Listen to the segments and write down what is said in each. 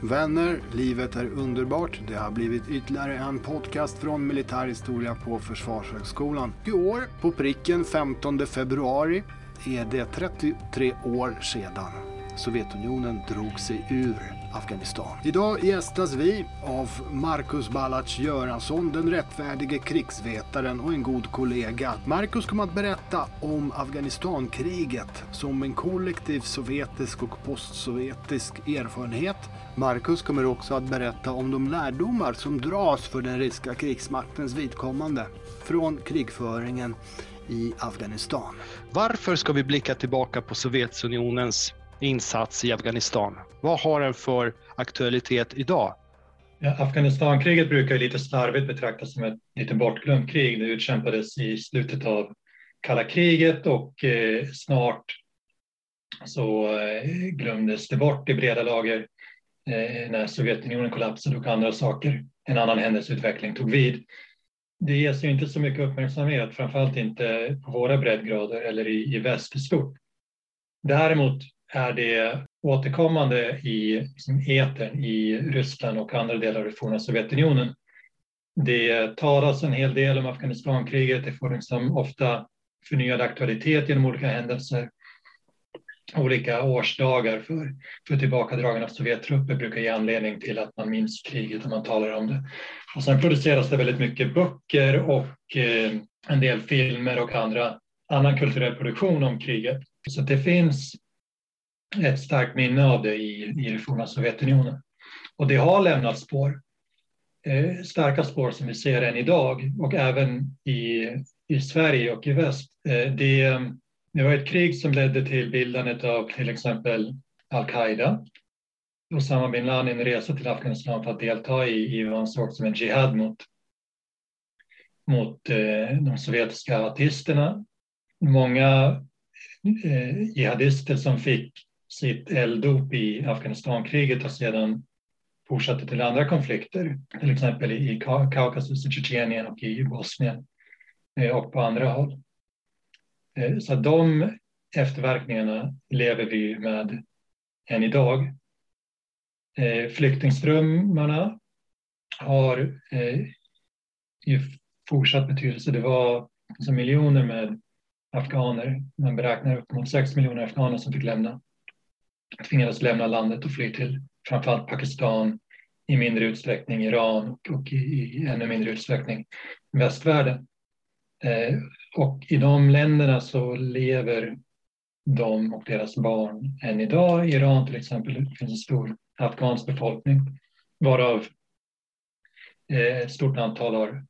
Vänner, livet är underbart. Det har blivit ytterligare en podcast från militärhistoria på Försvarshögskolan. I år, på pricken 15 februari, är det 33 år sedan Sovjetunionen drog sig ur Afghanistan. Idag gästas vi av Marcus Balac Göransson, den rättfärdige krigsvetaren och en god kollega. Marcus kommer att berätta om Afghanistankriget som en kollektiv sovjetisk och postsovjetisk erfarenhet. Marcus kommer också att berätta om de lärdomar som dras för den ryska krigsmaktens vidkommande från krigföringen i Afghanistan. Varför ska vi blicka tillbaka på Sovjetunionens insats i Afghanistan? Vad har den för aktualitet idag? Ja, Afghanistankriget brukar lite slarvigt betraktas som ett lite bortglömt krig. Det utkämpades i slutet av kalla kriget och eh, snart så eh, glömdes det bort i breda lager eh, när Sovjetunionen kollapsade och andra saker, en annan händelseutveckling tog vid. Det ges ju inte så mycket uppmärksamhet, framförallt inte på våra breddgrader eller i, i väst i stort. Däremot är det återkommande i liksom, etern i Ryssland och andra delar av det forna Sovjetunionen. Det talas en hel del om Afghanistankriget, det får liksom ofta förnyad aktualitet genom olika händelser. Olika årsdagar för, för tillbakadragande av Sovjettrupper brukar ge anledning till att man minns kriget och man talar om det. Och sen produceras det väldigt mycket böcker och eh, en del filmer och andra, annan kulturell produktion om kriget. Så det finns ett starkt minne av det i, i det forna Sovjetunionen. Och det har lämnat spår, eh, starka spår som vi ser än idag och även i, i Sverige och i väst. Eh, det, det var ett krig som ledde till bildandet av till exempel al-Qaida. Osama bin Laden reste till Afghanistan för att delta i, i vad han såg som en jihad mot, mot eh, de sovjetiska ateisterna. Många eh, jihadister som fick sitt elddop i Afghanistankriget och sedan fortsatte till andra konflikter, till exempel i Kaukasus, i Tjetjenien och i Bosnien eh, och på andra håll. Eh, så de efterverkningarna lever vi med än idag. Eh, flyktingströmmarna har ju fortsatt betydelse. Det var alltså miljoner med afghaner, man beräknar upp mot 6 miljoner afghaner som fick lämna tvingades lämna landet och fly till framförallt Pakistan, i mindre utsträckning Iran och, och i, i, ännu mindre utsträckning västvärlden. Eh, och i de länderna så lever de och deras barn än idag. I Iran till exempel det finns en stor afghansk befolkning varav eh, ett stort antal har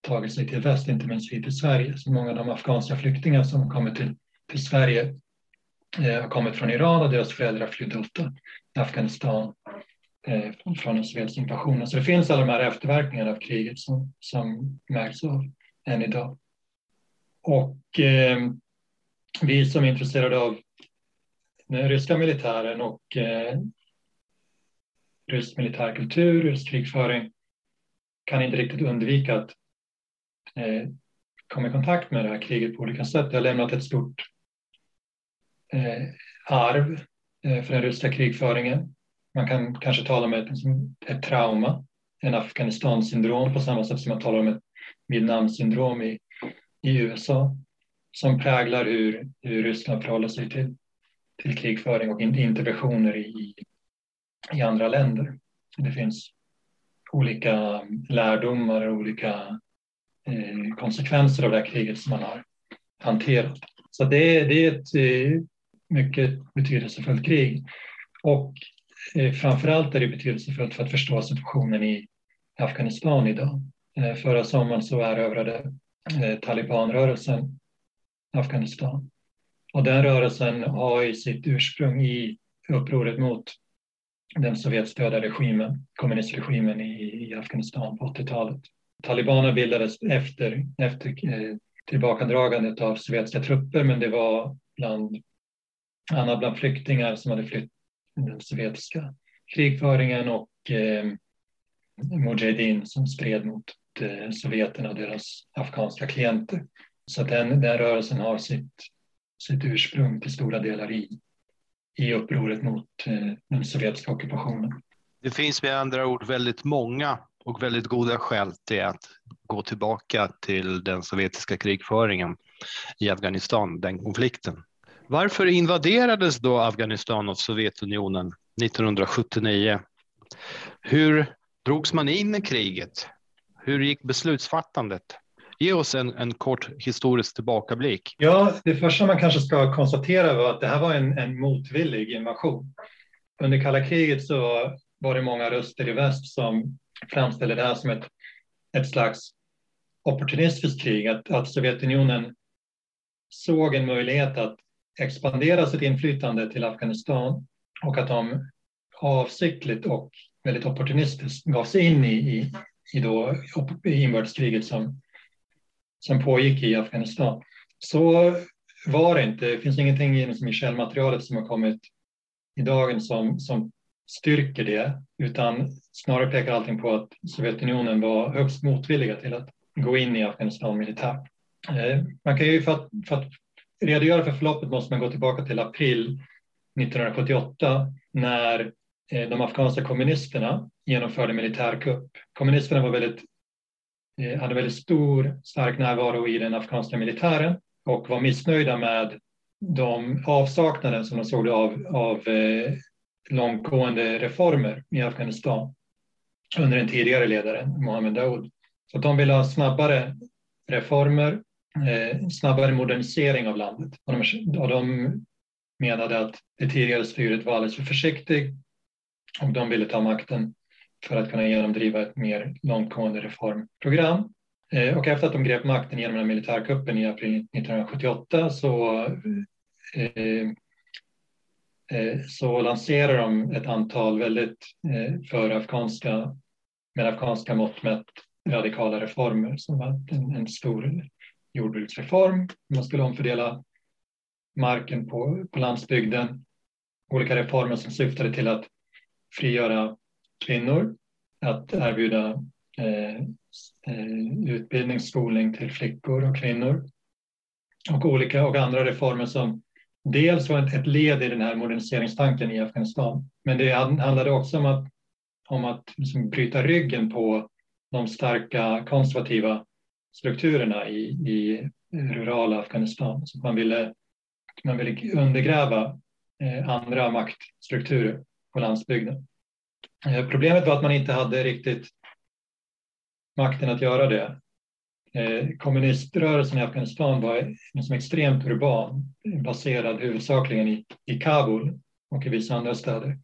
tagit sig till väst, inte minst hit till Sverige. Så många av de afghanska flyktingar som kommer till, till Sverige Eh, har kommit från Iran och deras föräldrar flydde ofta till Afghanistan eh, från den sovjetiska invasionen. Så det finns alla de här efterverkningarna av kriget som, som märks av än idag. Och eh, vi som är intresserade av den ryska militären och eh, rysk militärkultur, rysk krigföring kan inte riktigt undvika att eh, komma i kontakt med det här kriget på olika sätt. Det har lämnat ett stort Eh, arv eh, för den ryska krigföringen. Man kan kanske tala om ett, liksom, ett trauma, en Afghanistan-syndrom på samma sätt som man talar om ett Vietnam-syndrom i, i USA som präglar hur, hur Ryssland förhåller sig till, till krigföring och interventioner i, i andra länder. Det finns olika lärdomar och olika eh, konsekvenser av det här kriget som man har hanterat. Så det, det är ett eh, mycket betydelsefullt krig. Och eh, framförallt är det betydelsefullt för att förstå situationen i Afghanistan idag. Eh, förra sommaren så erövrade eh, talibanrörelsen Afghanistan. Och den rörelsen har ju sitt ursprung i upproret mot den sovjetstödda regimen, kommunistregimen i, i Afghanistan på 80-talet. Talibanerna bildades efter, efter eh, tillbakadragandet av sovjetiska trupper men det var bland annat bland flyktingar som hade flytt den sovjetiska krigföringen och eh, Mujahedin som spred mot eh, sovjeterna och deras afghanska klienter. Så den, den rörelsen har sitt, sitt ursprung till stora delar i, i upproret mot eh, den sovjetiska ockupationen. Det finns med andra ord väldigt många och väldigt goda skäl till att gå tillbaka till den sovjetiska krigföringen i Afghanistan, den konflikten. Varför invaderades då Afghanistan av Sovjetunionen 1979? Hur drogs man in i kriget? Hur gick beslutsfattandet? Ge oss en, en kort historisk tillbakablick. Ja, det första man kanske ska konstatera var att det här var en, en motvillig invasion. Under kalla kriget så var det många röster i väst som framställde det här som ett, ett slags opportunistiskt krig, att, att Sovjetunionen såg en möjlighet att expandera sitt inflytande till Afghanistan och att de avsiktligt och väldigt opportunistiskt gav sig in i, i, i, då, i inbördeskriget som, som pågick i Afghanistan. Så var det inte. Det finns ingenting i, liksom, källmaterialet som har kommit i dagen som, som styrker det, utan snarare pekar allting på att Sovjetunionen var högst motvilliga till att gå in i Afghanistan militärt. Eh, man kan ju för att, för att redogöra för förloppet måste man gå tillbaka till april 1978 när eh, de afghanska kommunisterna genomförde militärkupp. Kommunisterna var väldigt, eh, hade väldigt stor, stark närvaro i den afghanska militären och var missnöjda med de avsaknaden som de såg av, av eh, långtgående reformer i Afghanistan under den tidigare ledaren Mohammed Daoud. Så de ville ha snabbare reformer, Mm. eh, snabbare modernisering av landet. Och de, och de menade att det tidigare styret var alldeles för försiktigt och de ville ta makten för att kunna genomdriva ett mer långtgående reformprogram. Eh, och efter att de grep makten genom den militärkuppen i april 1978 så eh, Eh, så lanserar de ett antal väldigt eh, för afghanska, med afghanska mått mätt radikala reformer som var en, en stor jordbruksreform. Man skulle omfördela marken på, på landsbygden. Olika reformer som syftade till att frigöra kvinnor, att erbjuda eh, eh, utbildning, skolning till flickor och kvinnor och olika och andra reformer som dels var ett, ett led i den här moderniseringstanken i Afghanistan, men det handlade också om att, om att liksom bryta ryggen på de starka konservativa strukturerna i, i rurala Afghanistan. Så man, ville, man ville undergräva eh, andra maktstrukturer på landsbygden. Eh, problemet var att man inte hade riktigt makten att göra det. Eh, kommuniströrelsen i Afghanistan var liksom extremt urban, baserad huvudsakligen i, i Kabul och i vissa andra städer,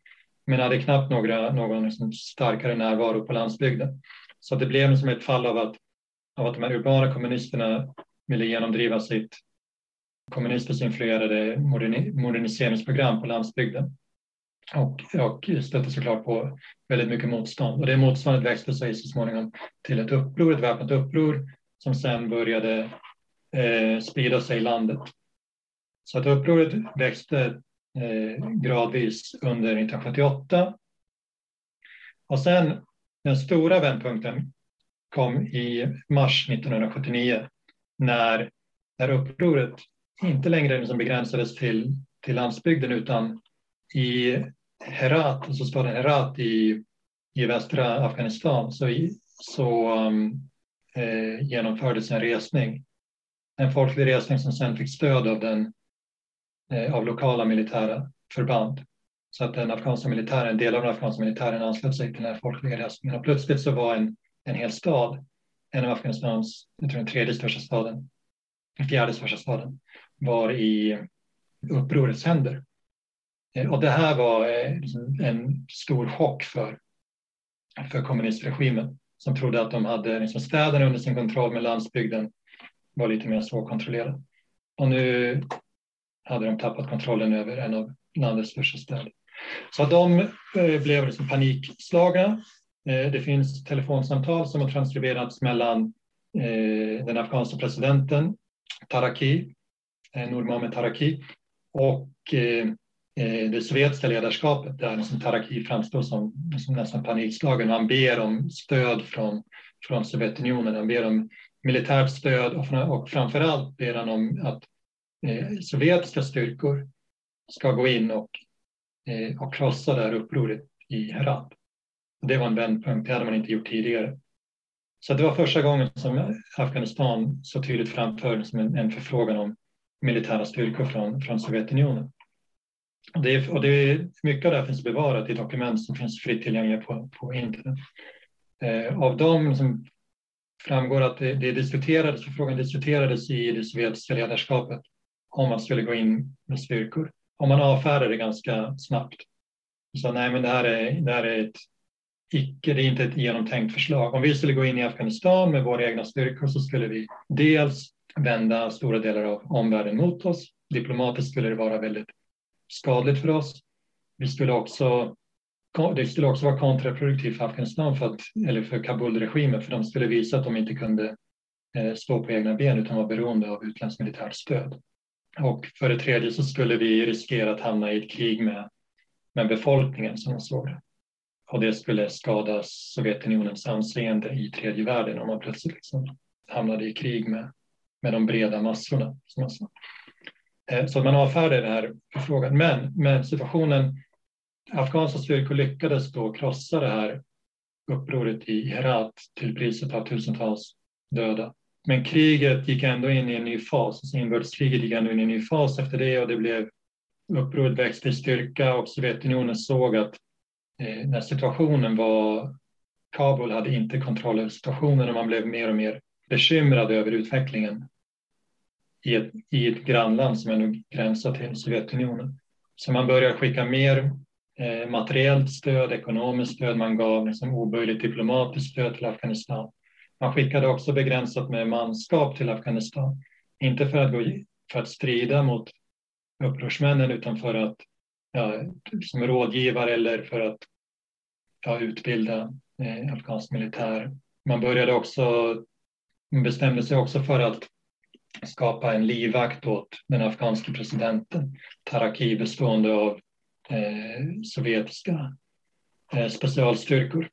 men hade knappt några, någon liksom starkare närvaro på landsbygden. Så det blev som ett fall av att, av att de här urbana kommunisterna ville genomdriva sitt kommunistiskt influerade moderniseringsprogram på landsbygden och, och stötte såklart på väldigt mycket motstånd. Och det motståndet växte sig så småningom till ett uppror, ett väpnat uppror som sen började eh, sprida sig i landet. Så att upproret växte eh, gradvis under 1978. Och sen den stora vändpunkten kom i mars 1979 när, när upproret inte längre liksom begränsades till, till landsbygden utan i Herat, alltså staden Herat i, i västra Afghanistan, så, så um, eh, genomfördes en resning. En folklig resning som sen fick stöd av, den, eh, av lokala militära förband. Så att den afghanska militären, del av den afghanska militären anslöt sig till den här folkliga resningen. Och plötsligt så var en, en hel stad, en av Afghanistans, jag tror den tredje största staden, den fjärde största staden, var i upprorets händer. Eh, och det här var eh, liksom en stor chock för, för kommunistregimen som trodde att de hade liksom städerna under sin kontroll men landsbygden var lite mer svårkontrollerad. Och nu hade de tappat kontrollen över en av landets största städer. Så de eh, blev liksom panikslagna. Eh, det finns telefonsamtal som har transkriberats mellan eh, den afghanska presidenten Taraki, eh, Nour Taraki, och det sovjetiska ledarskapet där liksom Taraki framstår som, som nästan panikslagen. Han ber om stöd från, från Sovjetunionen. Han ber om militärt stöd och, och framför allt ber han om att eh, sovjetiska styrkor ska gå in och, eh, och krossa det här upproret i Herat. Det var en vändpunkt, eh, det hade man inte gjort tidigare. Så det var första gången som Afghanistan så tydligt framfördes som en, en förfrågan om militära styrkor från, från Sovjetunionen. Och det, är, och det är, mycket av det här finns bevarat i dokument som finns fritt tillgängliga på, på internet. Eh, av dem som framgår att det, det diskuterades, förfrågan diskuterades i det sovjetiska ledarskapet om man skulle gå in med styrkor. Och man avfärdade det ganska snabbt. Så nej, men det här är, det här är ett icke, det är inte ett genomtänkt förslag. Om vi skulle gå in i Afghanistan med våra egna styrkor så skulle vi dels vända stora delar av omvärlden mot oss. Diplomatiskt skulle det vara väldigt skadligt för oss. Vi skulle också, det skulle också vara kontraproduktivt för Afghanistan för att, eller för Kabulregimen för de skulle visa att de inte kunde eh, stå på egna ben utan var beroende av utländskt militärt stöd. Och för det tredje så skulle vi riskera att hamna i ett krig med, med befolkningen som de såg det. Och det skulle skada Sovjetunionens anseende i tredje världen om man plötsligt liksom hamnade i krig med, med de breda massorna. Som man sa. Eh, så man avfärdade den här frågan. Men, men situationen, afghanska styrkor lyckades då krossa det här upproret i Herat till priset av tusentals döda. Men kriget gick ändå in i en ny fas, alltså inbördeskriget gick ändå in i en ny fas efter det och det blev upproret växte i styrka och Sovjetunionen såg att Eh, när situationen var Kabul hade inte kontroll över situationen och man blev mer och mer bekymrad över utvecklingen i ett, i ett grannland som ändå gränsar till Sovjetunionen. Så man började skicka mer eh, materiellt stöd, ekonomiskt stöd, man gav liksom oböjligt diplomatiskt stöd till Afghanistan. Man skickade också begränsat med manskap till Afghanistan. Inte för att, gå, för att strida mot upprorsmännen utan för att ja, som rådgivare eller för att ja, utbilda eh, afghansk militär. Man började också, man bestämde sig också för att skapa en livvakt åt den afghanske presidenten Taraki bestående av eh, sovjetiska eh, specialstyrkor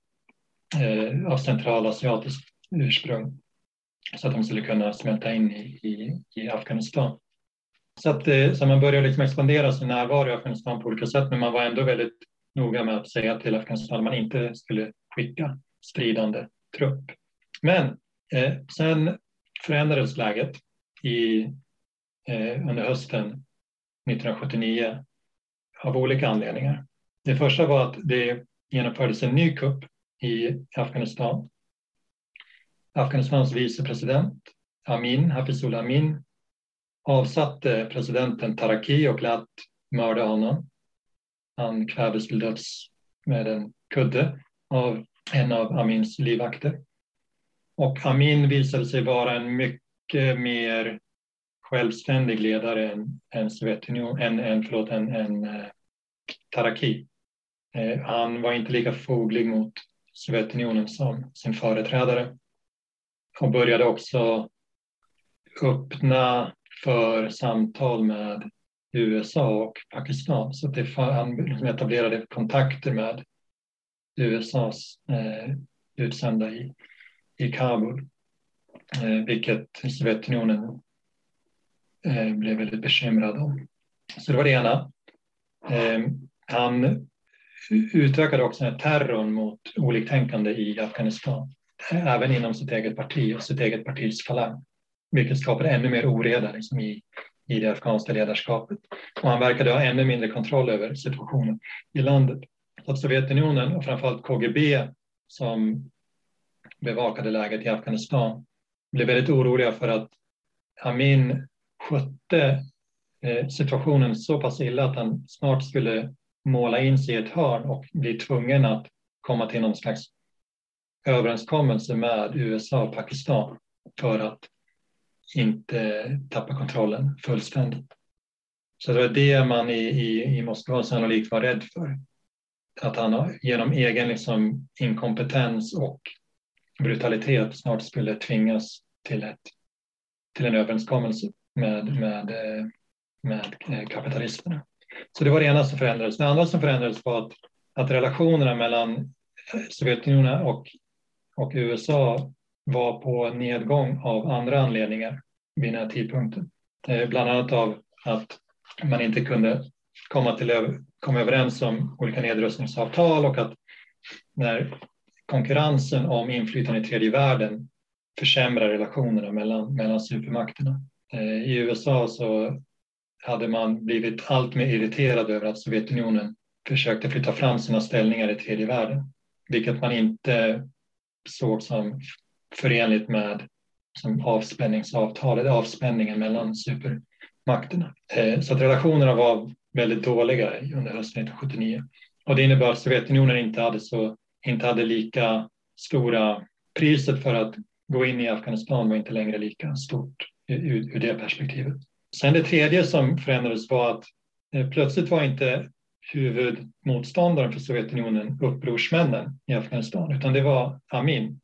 eh, av centralasiatiskt ursprung så att de skulle kunna smälta in i, i, i Afghanistan. Så, att, eh, så man började liksom expandera sin närvaro i Afghanistan på olika sätt men man var ändå väldigt noga med att säga till Afghanistan att man inte skulle skicka stridande trupp. Men eh, sen förändrades läget i, eh, under hösten 1979 av olika anledningar. Det första var att det genomfördes en ny kupp i Afghanistan. Afghanistans vicepresident Amin, Hafizullah Amin, avsatte presidenten Taraki och lät mörda honom. Han kvävdes till döds med en kudde av en av Amins livvakter. Och Amin visade sig vara en mycket mer självständig ledare än, än Sovjetunion, än, än, förlåt, än, än eh, Taraki. Eh, han var inte lika foglig mot Sovjetunionen som sin företrädare och började också öppna för samtal med USA och Pakistan. Så det, han liksom etablerade kontakter med USAs eh, utsända i, i Kabul. Eh, vilket Sovjetunionen eh, blev väldigt bekymrad om. Så det var det ena. Eh, han utökade också den terrorn mot oliktänkande i Afghanistan, även inom sitt eget parti och sitt eget partis falang, vilket skapade ännu mer oreda liksom, i, i det afghanska ledarskapet. Och han verkade ha ännu mindre kontroll över situationen i landet. Så att Sovjetunionen och framförallt KGB som bevakade läget i Afghanistan blev väldigt oroliga för att Amin skötte eh, situationen så pass illa att han snart skulle måla in sig i ett hörn och bli tvungen att komma till någon slags överenskommelse med USA och Pakistan för att inte tappa kontrollen fullständigt. Så det var det man i, i, i Moskva sannolikt var rädd för. Att han genom egen liksom, inkompetens och brutalitet snart skulle tvingas till, ett, till en överenskommelse med, med, eh, med eh, kapitalisterna. Så det var det ena som förändrades. Det andra som förändrades var att, att relationerna mellan Sovjetunionen och, och USA var på nedgång av andra anledningar vid den här tidpunkten. Eh, bland annat av att man inte kunde komma, till, komma överens om olika nedrustningsavtal och att när konkurrensen om inflytande i tredje världen försämrar relationerna mellan, mellan supermakterna. Eh, I USA så hade man blivit allt mer irriterad över att Sovjetunionen försökte flytta fram sina ställningar i tredje världen, vilket man inte såg som förenligt med som avspänningsavtalet, avspänningen mellan supermakterna. Eh, så att relationerna var väldigt dåliga under hösten 1979. Och det innebar att Sovjetunionen inte hade, så, inte hade lika stora, priset för att gå in i Afghanistan var inte längre lika stort ur, ur det perspektivet. Sen det tredje som förändrades var att eh, plötsligt var inte huvudmotståndaren för Sovjetunionen upprorsmännen i Afghanistan, utan det var Amin.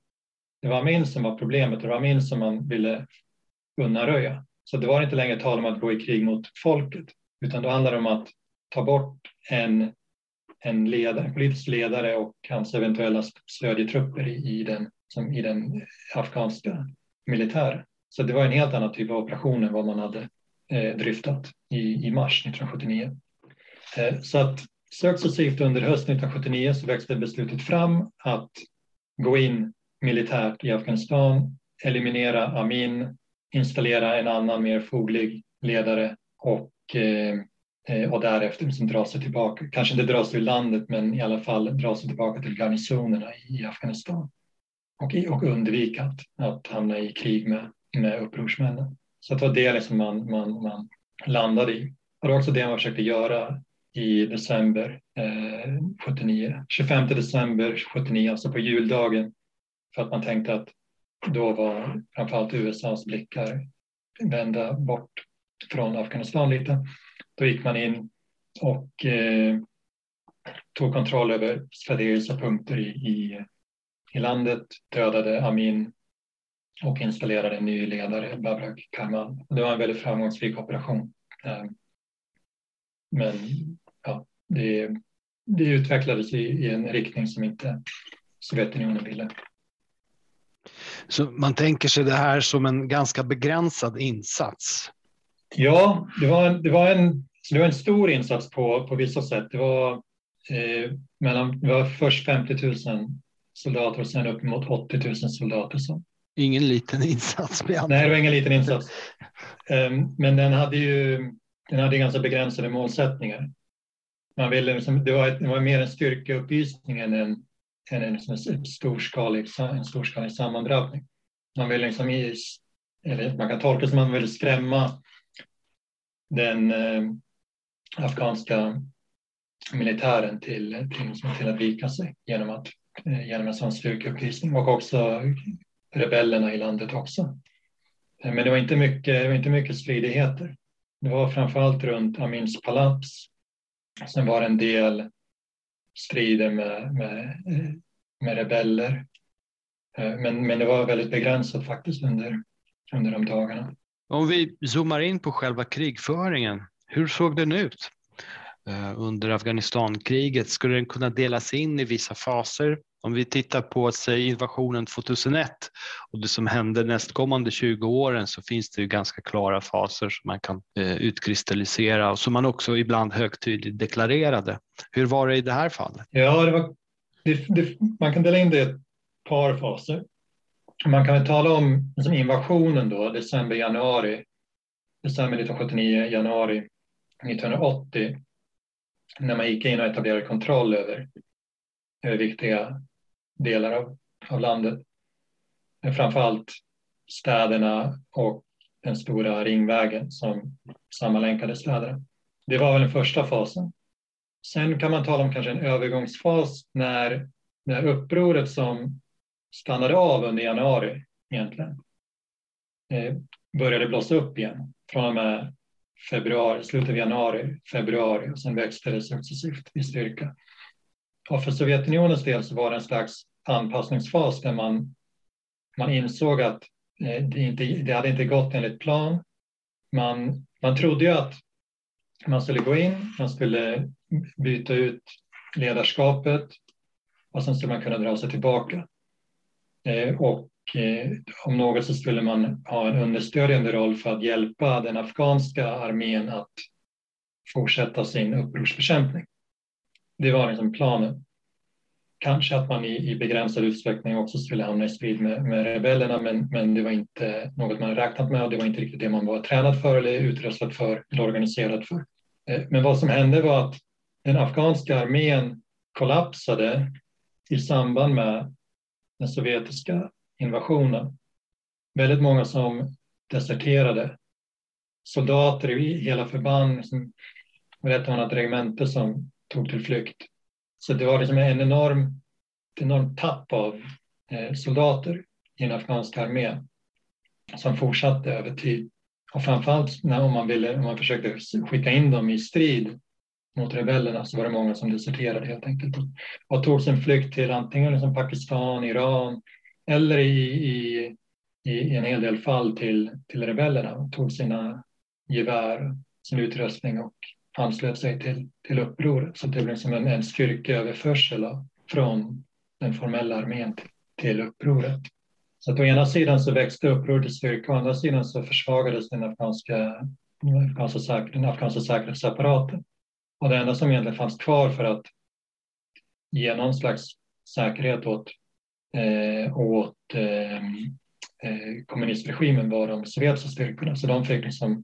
Det var min som var problemet och det var min som man ville undanröja. Så det var inte längre tal om att gå i krig mot folket, utan då handlade det om att ta bort en, en, ledare, en politisk ledare och hans eventuella stödjetrupper i, i, den, som i den afghanska militären. Så det var en helt annan typ av operation än vad man hade eh, dryftat i, i mars 1979. Eh, så att successivt under hösten 1979 så växte beslutet fram att gå in militärt i Afghanistan, eliminera Amin, installera en annan mer foglig ledare och, eh, eh, och därefter liksom dra sig tillbaka, kanske inte dra sig ur landet men i alla fall dra sig tillbaka till garnisonerna i Afghanistan och, och undvika att, att hamna i krig med, med upprorsmännen. Så det var det liksom man, man, man landade i. Och det var också det man försökte göra i december eh, 79. 25 december 79, alltså på juldagen, för att man tänkte att då var framförallt USAs blickar vända bort från Afghanistan lite. Då gick man in och eh, tog kontroll över strategiska punkter i, i, i landet, dödade Amin och installerade en ny ledare, Babrak Karmal. Det var en väldigt framgångsrik operation. Eh, men ja, det, det utvecklades i, i en riktning som inte Sovjetunionen ville. Så man tänker sig det här som en ganska begränsad insats? Ja, det var en, det var en, det var en stor insats på, på vissa sätt. Det var, eh, mellan, det var först 50 000 soldater och sen upp mot 80 000 soldater. Så. Ingen liten insats. Nej, det var ingen liten insats. Um, men den hade ju den hade ganska begränsade målsättningar. Man ville, liksom, det, var det var mer en styrkeuppvisning än en, en, en, en, storskalig, en storskalig sammandrabbning. Man vill liksom i, eller man kan tolka det som att man vill skrämma den eh, afghanska militären till, till, till att vika sig genom, att, eh, genom en sån styrkeuppvisning och också rebellerna i landet också. Eh, men det var inte mycket, det var inte mycket stridigheter. Det var framförallt runt Amins palats. Sen var det en del strider med, med, med rebeller. Eh, men, men det var väldigt begränsat faktiskt under, under de dagarna. Om vi zoomar in på själva krigföringen, hur såg den ut eh, under Afghanistankriget? Skulle den kunna delas in i vissa faser? Om vi tittar på säg, invasionen 2001 och det som hände nästkommande 20 åren så finns det ju ganska klara faser som man kan eh, utkristallisera och som man också ibland högtidligt deklarerade. Hur var det i det här fallet? Ja, det var, det, det, man kan dela in det i ett par faser. Man kan väl tala om liksom invasionen då, december, januari, december 1979, januari 1980, när man gick in och etablerade kontroll över, över viktiga delar av, av landet. Men framförallt städerna och den stora ringvägen som sammanlänkade städerna. Det var väl den första fasen. Sen kan man tala om kanske en övergångsfas när, när upproret som stannade av under januari egentligen eh, började blossa upp igen från och med februari, slutet av januari, februari och sen växte det successivt i styrka. Och för Sovjetunionens del så var det en slags anpassningsfas där man, man insåg att eh, det, inte, det hade inte gått enligt plan. Man, man trodde ju att man skulle gå in, man skulle byta ut ledarskapet och sen skulle man kunna dra sig tillbaka. Eh, och eh, om något så skulle man ha en understödjande roll för att hjälpa den afghanska armén att fortsätta sin upprorsbekämpning. Det var liksom planen kanske att man i, i begränsad utsträckning också skulle hamna i strid med, med rebellerna, men, men det var inte något man räknat med och det var inte riktigt det man var tränad för eller utrustad för eller organiserad för. Eh, men vad som hände var att den afghanska armén kollapsade i samband med den sovjetiska invasionen. Väldigt många som deserterade. Soldater i hela förband, som berättade man att regemente som tog till flykt. Så det var liksom en enorm, enorm tapp av eh, soldater i den afghanska armén som fortsatte över tid. Och framförallt när om man, ville, om man försökte skicka in dem i strid mot rebellerna så var det många som deserterade helt enkelt och tog sin flykt till antingen liksom Pakistan, Iran eller i, i, i en hel del fall till, till rebellerna och tog sina gevär, sin utrustning och anslöt sig till, till upproret. Så det blev som en, en styrkeöverförsel från den formella armén till, till upproret. Så att å ena sidan så växte upproret i styrka, å andra sidan så försvagades den afghanska, afghanska, säker, den afghanska säkerhetsapparaten. Och det enda som egentligen fanns kvar för att ge någon slags säkerhet åt, eh, åt eh, eh kommunistregimen var de sovjetiska styrkorna. Så de fick liksom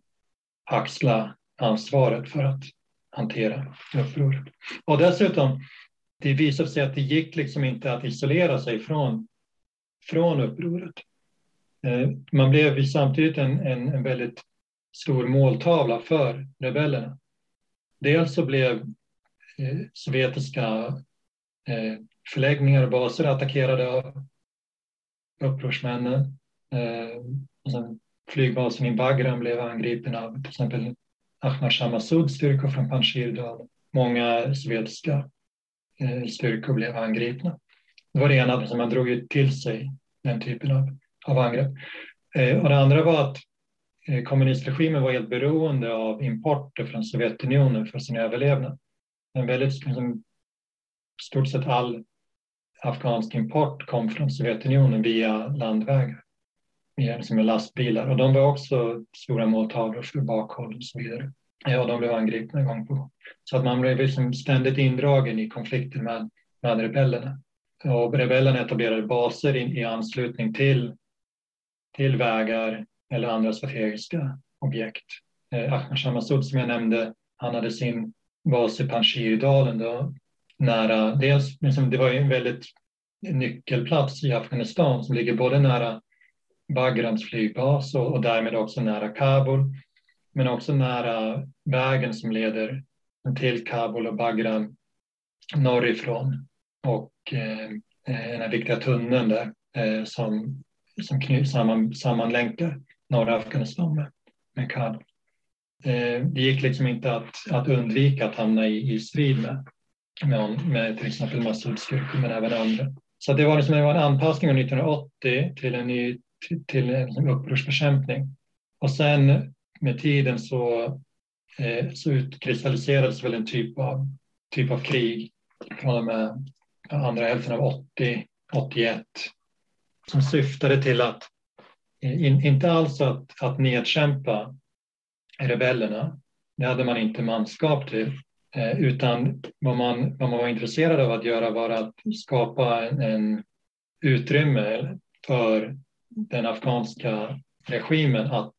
axla ansvaret för att hantera upproret. Och dessutom, det visade sig att det gick liksom inte att isolera sig från, från upproret. Eh, man blev samtidigt en, en, en väldigt stor måltavla för rebellerna. Dels så blev eh, sovjetiska eh, förläggningar och baser attackerade av upprorsmännen. Alltså flygbasen i Bagram blev angripen av till exempel Ahmad Shah Masouds styrkor från Panjshirdal. Många sovjetiska eh, styrkor blev angripna. Det var det ena, alltså man drog ju till sig den typen av, av angrepp. Eh, och det andra var att eh, kommunistregimen var helt beroende av importer från Sovjetunionen för sin överlevnad. En väldigt, liksom, stort sett all afghansk import kom från Sovjetunionen via landvägar, som är lastbilar. Och de var också stora måltavlor för bakhåll och så vidare. Ja, de blev angripna gång på gång. Så att man blev liksom ständigt indragen i konflikter med, med rebellerna. Och rebellerna etablerade baser in, i anslutning till, till vägar, eller andra strategiska objekt. Eh, Ahmed Shamasud som jag nämnde, han hade sin bas i Panjshirdalen då, nära, dels, liksom, det var en väldigt nyckelplats i Afghanistan som ligger både nära Bagrams flygbas och, och därmed också nära Kabul, men också nära vägen som leder till Kabul och Bagram norrifrån och eh, eh, den här viktiga tunneln där eh, som, som kny, samman, sammanlänkar norra Afghanistan med, med Kabul. Eh, det gick liksom inte att, att undvika att hamna i, i strid med, med, med till exempel Massoud-styrkor men även andra. Så det var, liksom, det var en anpassning av 1980 till en ny till, en upprorsbekämpning. Och sen med tiden så, eh, så utkristalliserades väl en typ av, typ av krig från och med andra hälften av 80, 81 som syftade till att eh, in, inte alls att, att nedkämpa rebellerna. Det hade man inte manskap till. Eh, utan vad man, vad man var intresserad av att göra var att skapa en, en utrymme för den afghanska regimen att,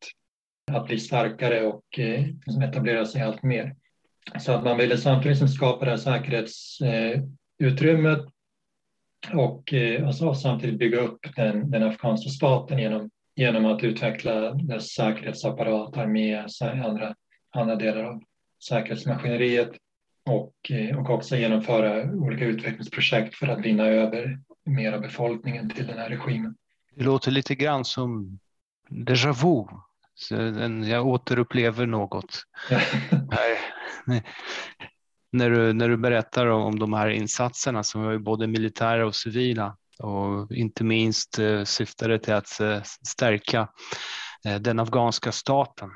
att bli starkare och eh, liksom etablera sig allt mer. Så att man ville samtidigt skapa det här säkerhetsutrymmet eh, och eh, alltså, samtidigt bygga upp den, den afghanska staten genom genom att utveckla dess säkerhetsapparat, armé, andra, andra delar av säkerhetsmaskineriet och, eh, och också genomföra olika utvecklingsprojekt för att vinna över mer av befolkningen till den här regimen. Det låter lite grann som déjà vu. Jag återupplever något. när, du, när du berättar om de här insatserna som är både militära och civila och inte minst eh, syftade till att eh, stärka eh, den afghanska staten.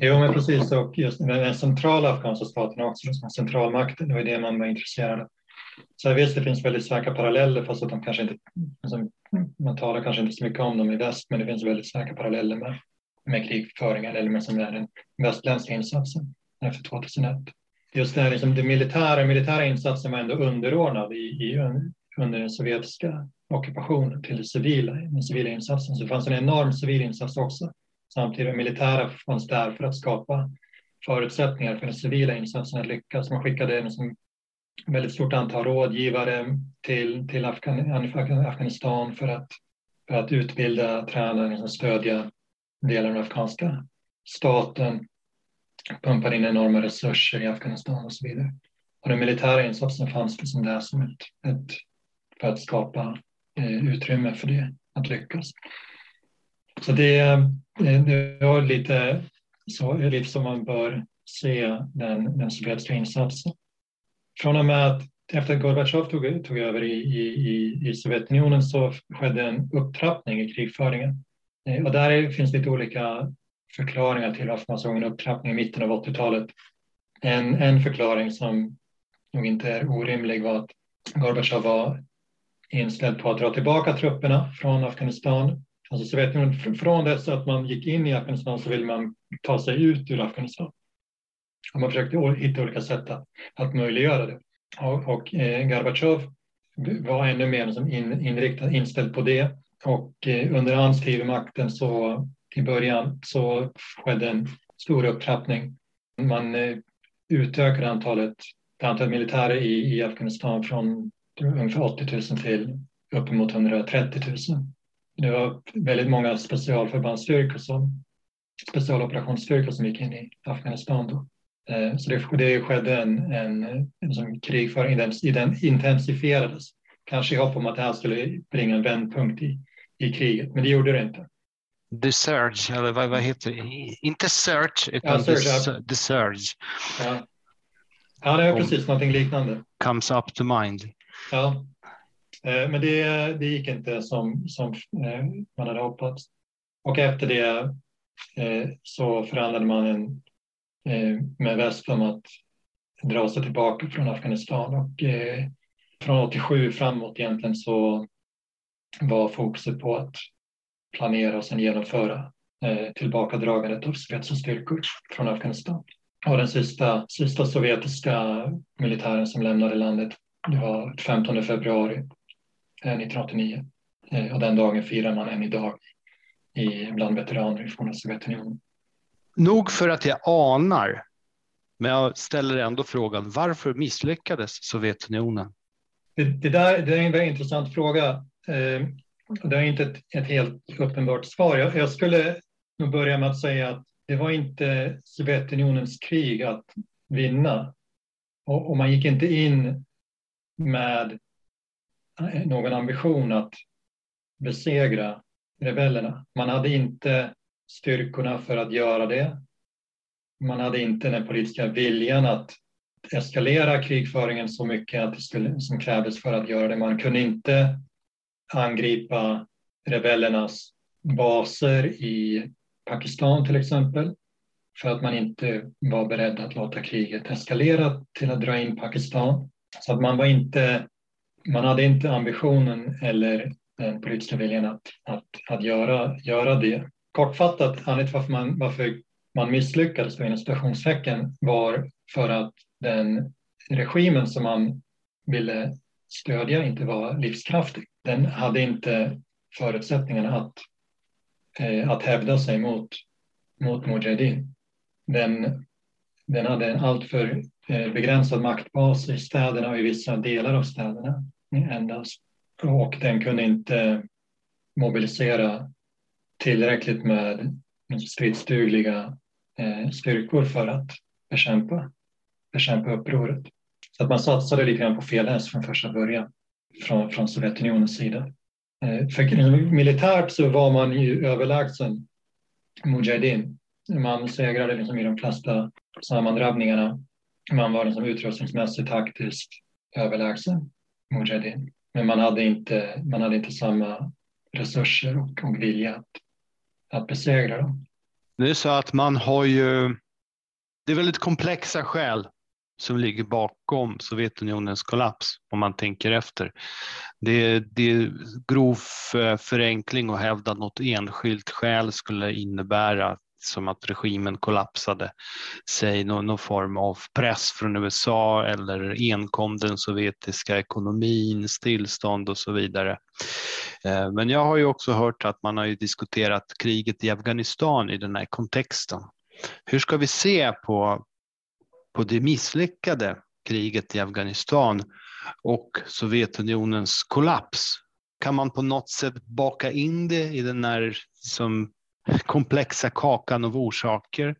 Jo, men precis. Och just den centrala afghanska staten också, som centralmakten, det var det man var intresserad av. Så visst, det finns väldigt starka paralleller, fast att de kanske inte, alltså, man talar kanske inte så mycket om dem i väst, men det finns väldigt starka paralleller med, med krigföringen eller med som är den västländska insatsen efter 2001. Just det här, liksom, det militära, militära insatsen var ändå underordnad i, i under den sovjetiska ockupationen till det civila, den civila insatsen. Så det fanns en enorm civil insats också. Samtidigt militära fanns där för att skapa förutsättningar för den civila insatsen att lyckas. Man skickade en väldigt stort antal rådgivare till, till Afghanistan för att, för att utbilda, träna, liksom stödja delar av den afghanska staten, pumpar in enorma resurser i Afghanistan och så vidare. Och den militära insatsen fanns liksom där som ett, ett för att skapa eh, utrymme för det att lyckas. Så det, eh, det var lite så, lite som man bör se den, den sovjetiska insatsen. Från och med att efter att Gorbatjov tog, tog över i, i, i Sovjetunionen så skedde en upptrappning i krigföringen. Eh, och där finns lite olika förklaringar till varför man såg en upptrappning i mitten av 80-talet. En, en förklaring som nog inte är orimlig var att Gorbatjov var inställd på att dra tillbaka trupperna från Afghanistan. Alltså Sovjetunionen, från dess att man gick in i Afghanistan så ville man ta sig ut ur Afghanistan. Och man försökte hitta olika sätt att, att möjliggöra det. Och, och eh, Gorbatjov var ännu mer som in, inriktad, inställd på det. Och eh, under hans tid vid makten så i början så skedde en stor upptrappning. Man eh, utökade antalet, antalet militärer i, i Afghanistan från ungefär 80 000 till uppemot 130 000. Det var väldigt många specialförbandsstyrkor som specialoperationsstyrkor som gick in i Afghanistan då. Eh, så det, det skedde en, en, en som krigföring, den intensifierades. Kanske i hopp om att det här skulle bringa en vändpunkt i, i kriget, men det gjorde det inte. The Surge, eller vad, vad heter det? Inte Search, utan ja, surge, the, ja. the Surge. Ja. ja, det är precis någonting liknande. Comes up to mind. Ja, eh, men det, det gick inte som, som eh, man hade hoppats. Och efter det så förhandlade man en, Eh, med väst om att dra sig tillbaka från Afghanistan och eh, från 87 framåt egentligen så var fokuset på att planera och sen genomföra eh, tillbakadragandet av sovjetiska styrkor från Afghanistan. Och den sista, sista sovjetiska militären som lämnade landet det var 15 februari 1989 och den dagen firar man än idag i, bland veteraner i forna Sovjetunionen. Nog för att jag anar, men jag ställer ändå frågan varför misslyckades Sovjetunionen? Det, det där det är en väldigt intressant fråga. Ehm, det är inte ett, ett helt uppenbart svar. Jag, jag skulle nog börja med att säga att det var inte Sovjetunionens krig att vinna. Och, och man gick inte in med eh, någon ambition att besegra rebellerna. Man hade inte styrkorna för att göra det. Man hade inte den politiska viljan att eskalera krigföringen så mycket att det skulle, som krävdes för att göra det. Man kunde inte angripa rebellernas baser i Pakistan till exempel för att man inte var beredd att låta kriget eskalera till att dra in Pakistan. Så att man var inte, man hade inte ambitionen eller den politiska viljan att, att, att göra, göra det. Kortfattat, anledningen varför man, varför man misslyckades inom var för att den regimen som man ville stödja inte var livskraftig. Den hade inte förutsättningarna att, eh, att hävda sig mot, mot Mujahedin. Den, den hade en alltför Eh, begränsad maktbas i städerna och i vissa delar av städerna endast. Och den kunde inte mobilisera tillräckligt med stridsdugliga eh, styrkor för att bekämpa, bekämpa upproret. Så att man satsade lite grann på fel häst från första början från, från Sovjetunionens sida. Eh, för militärt så var man ju överlägsen Mujahedin. Man segrade liksom i de flesta sammandrabbningarna man var liksom utrustningsmässigt taktiskt överlägsen Mujahedin. Men man hade inte, man hade inte samma resurser och, och vilja att, att besegra dem. Det är så att man har ju, det är väldigt komplexa skäl som ligger bakom Sovjetunionens kollaps om man tänker efter. Det är, det är grov eh, förenkling att hävda att något enskilt skäl skulle innebära att som att regimen kollapsade, säg någon, någon form av press från USA eller enkom den sovjetiska ekonomin, stillstånd och så vidare. Eh, men jag har ju också hört att man har ju diskuterat kriget i Afghanistan i den här kontexten. Hur ska vi se på, på det misslyckade kriget i Afghanistan och Sovjetunionens kollaps? Kan man på något sätt baka in det i den här som komplexa kakan av orsaker?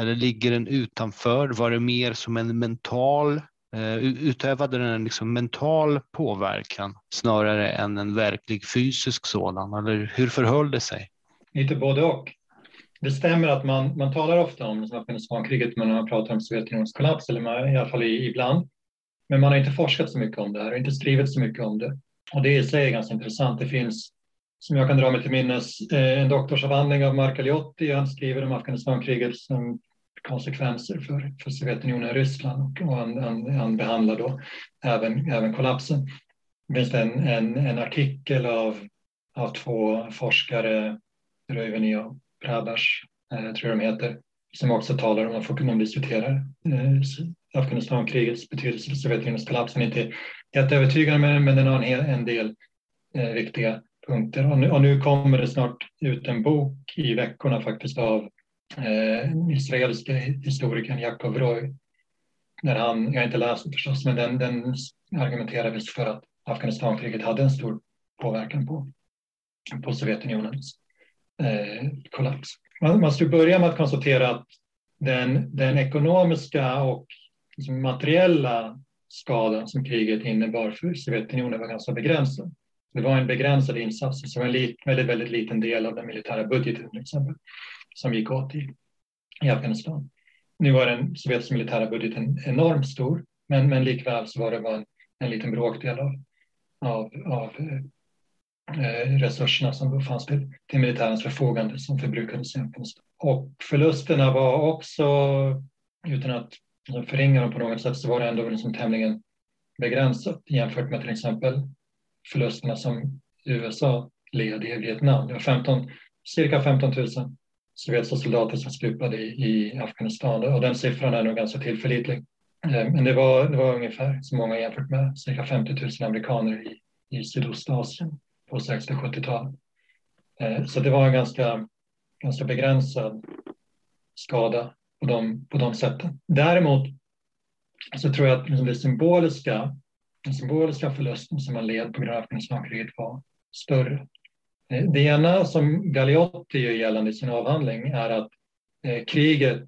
Eller ligger den utanför? Var det mer som en mental eh, utövade den en liksom mental påverkan snarare än en verklig fysisk sådan? Eller hur förhöll det sig? Lite både och. Det stämmer att man, man talar ofta om Afghanistankriget när man pratar om Sovjetunionens kollaps, eller i alla fall ibland. Men man har inte forskat så mycket om det här och inte skrivit så mycket om det. Och det i sig är ganska intressant. Det finns, som jag kan dra mig till minnes, eh, en doktorsavhandling av Mark Aliotti. Han skriver om Afghanistankriget som konsekvenser för, för Sovjetunionen och Ryssland och han, han, han behandlar då även, även kollapsen. Det finns en, en, en artikel av, av två forskare, Röyveni och Prabash, eh, tror jag de heter, som också talar om att de diskuterar eh, Afghanistankrigets betydelse för Sovjetunionens kollaps. Den är inte jätteövertygande med den, men den har en, en del eh, viktiga punkter. Och nu, och nu, kommer det snart ut en bok i veckorna faktiskt av eh, israeliska historikern Jakob Roy. När han, jag har inte läst den förstås, men den, den argumenterar visst för att Afghanistankriget hade en stor påverkan på, på Sovjetunionens eh, kollaps. Man, man skulle börja med att konstatera att den, den ekonomiska och liksom materiella skadan som kriget innebar för Sovjetunionen var ganska begränsad. Det var en begränsad insats, som en lit, väldigt, väldigt liten del av den militära budgeten till exempel, som gick åt i, i Afghanistan. Nu var den sovjetiska militära budgeten enormt stor, men, men likväl så var det bara en, en liten bråkdel av, av, av eh, resurserna som fanns till, till militärens förfogande som förbrukades i Afghanistan. Och förlusterna var också, utan att förringa dem på något sätt, så var det ändå liksom tämligen begränsat jämfört med till exempel förlusterna som USA led i Vietnam. Det var 15, cirka 15 000 sovjetiska soldater som stupade i, i Afghanistan och den siffran är nog ganska tillförlitlig. Eh, men det var, det var ungefär så många jämfört med cirka 50 000 amerikaner i, i Sydostasien på 60-70-talet. Eh, så det var en ganska, ganska begränsad skada på de, på de sätten. Däremot så tror jag att liksom det symboliska, den symboliska förlusten som man led på grund av Afghanistankriget var större. Eh, det ena som Galliotti gör gällande i sin avhandling är att eh, kriget